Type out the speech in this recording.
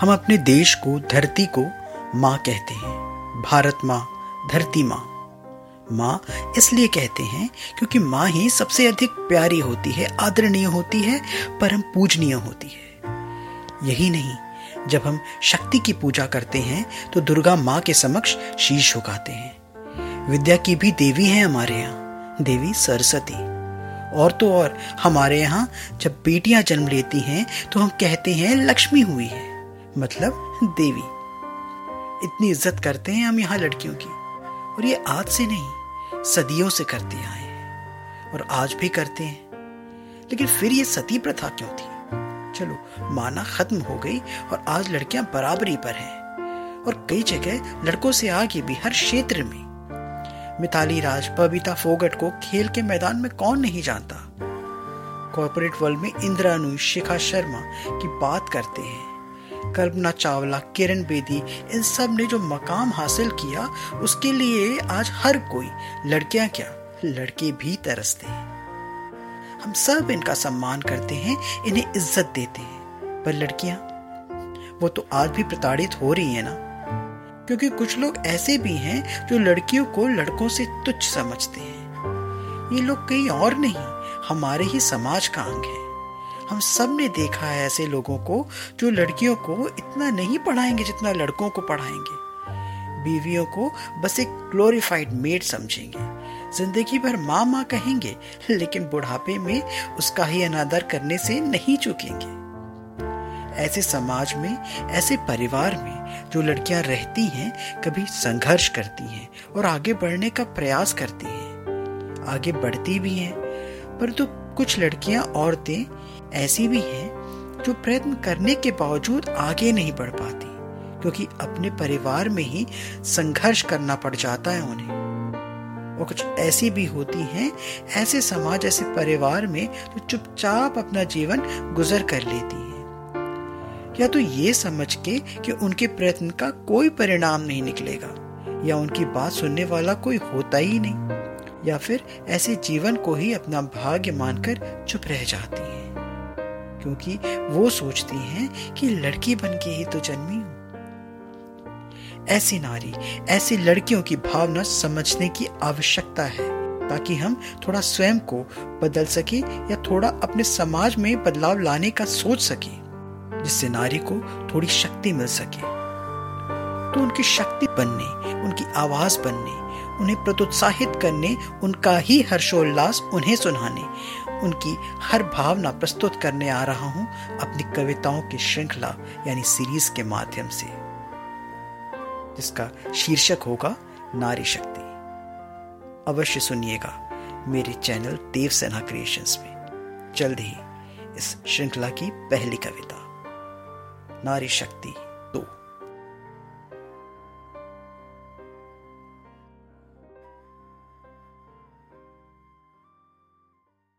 हम अपने देश को धरती को माँ कहते हैं। भारत माँ, धरती माँ। माँ इसलिए कहते हैं क्योंकि माँ ही सबसे अधिक प्यारी होती है, आदरणीय होती है, परम पूजनीय होती है। यही नहीं, जब हम शक्ति की पूजा करते हैं तो दुर्गा माँ के समक्ष शीश झुकाते हैं। विद्या की भी देवी है हमारे यहाँ, देवी सरस्वती। और तो और हमारे यहाँ जब बेटियाँ जन्म लेती हैं तो हम कहते हैं, लक्ष्मी हुई है। मतलब देवी। इतनी इज़्ज़त करते हैं हम यहाँ लड़कियों की। और ये आज से नहीं, सदियों से करते आए हैं। और आज भी करते हैं। लेकिन फिर ये सती प्रथा क्यों थी? चलो, माना खत्म हो गई और आज लड़कियाँ बराबरी पर हैं। और कई जगह लड़कों से आगे भी हर क्षेत्र में मिताली राज बबीता फोगट को खेल के मैदान में कौन नहीं जानता? कॉर्पोरेट वर्ल्ड में इंदिरा नुई शिखा शर्मा की बात करते हैं। कल्पना चावला, किरण बेदी, इन सबने जो मकाम हासिल किया, उसके लिए आज हर कोई लड़कियाँ क्या? लड़के भी तरसते हैं। हम सब इनका सम्मान करते हैं, इन्हें इज़्ज़त देते हैं। पर लड़कियाँ, वो तो आज भी प्रताड़ित हो रही है ना? क्योंकि कुछ लोग ऐसे भी हैं जो लड़कियों को लड़कों से तुच्छ समझते हैं। ये लोग कहीं और नहीं, हमारे ही समाज का अंग है। हम सबने देखा है ऐसे लोगों को जो लड़कियों को इतना नहीं पढ़ाएँगे जितना लड़कों को पढ़ाएँगे। बीवियों को बस एक ग्लोरिफाइड मेड समझेंगे। ज़िंदगी भर माँ माँ कहेंगे, लेकिन बुढ़ापे में उसका ही अनादर करने से नहीं चुकेंगे। ऐसे समाज में, ऐसे परिवार में जो लड़कियाँ रहती हैं, कभी संघर्ष करती हैं और आगे बढ़ने का प्रयास करती हैं। आगे बढ़ती भी हैं, परंतु तो कुछ लड़कियाँ औरतें ऐसी भी हैं जो प्रयत्न करने के बावजूद आगे नहीं बढ़ पाती, क्योंकि अपने परिवार में ही संघर्ष करना पड़ जाता है उन्हें। और कुछ ऐसी भी होती हैं, ऐसे समाज, ऐसे परिवार में जो चुपचाप अपना जीवन गुजर कर लेती हैं। या तो ये समझ के कि उनके प्रयत्न का कोई परिणाम नहीं निकलेगा, या उनकी बात सुनने वाला कोई होता ही नहीं, या फिर ऐसे जीवन को ही अपना भाग्य मानकर चुप रह जाती हैं। क्योंकि वो सोचती हैं कि लड़की बन के ही तो जन्मी हूँ। ऐसी नारी, ऐसी लड़कियों की भावना समझने की आवश्यकता है, ताकि हम थोड़ा स्वयं को बदल सके या थोड़ा अपने समाज में बदलाव लाने का सोच सके। जिससे नारी को थोड़ी शक्ति मिल सके। तो उनकी शक्ति बनने, उनकी आवाज़ बनने, उन्हें प्रोत्साहित करने, उनका ही हर्षोल्लास उन्हें सुनाने, उनकी हर भावना प्रस्तुत करने आ रहा हूँ अपनी कविताओं की श्रृंखला, यानी सीरीज़ के माध्यम से। जिसका शीर्षक होगा नारी शक्ति। अवश्य सुनिएगा मेरे चैनल देव सेना क्रिएशंस में। जल्द ही इस श्रृंखला की पहली कविता। नारी शक्ति।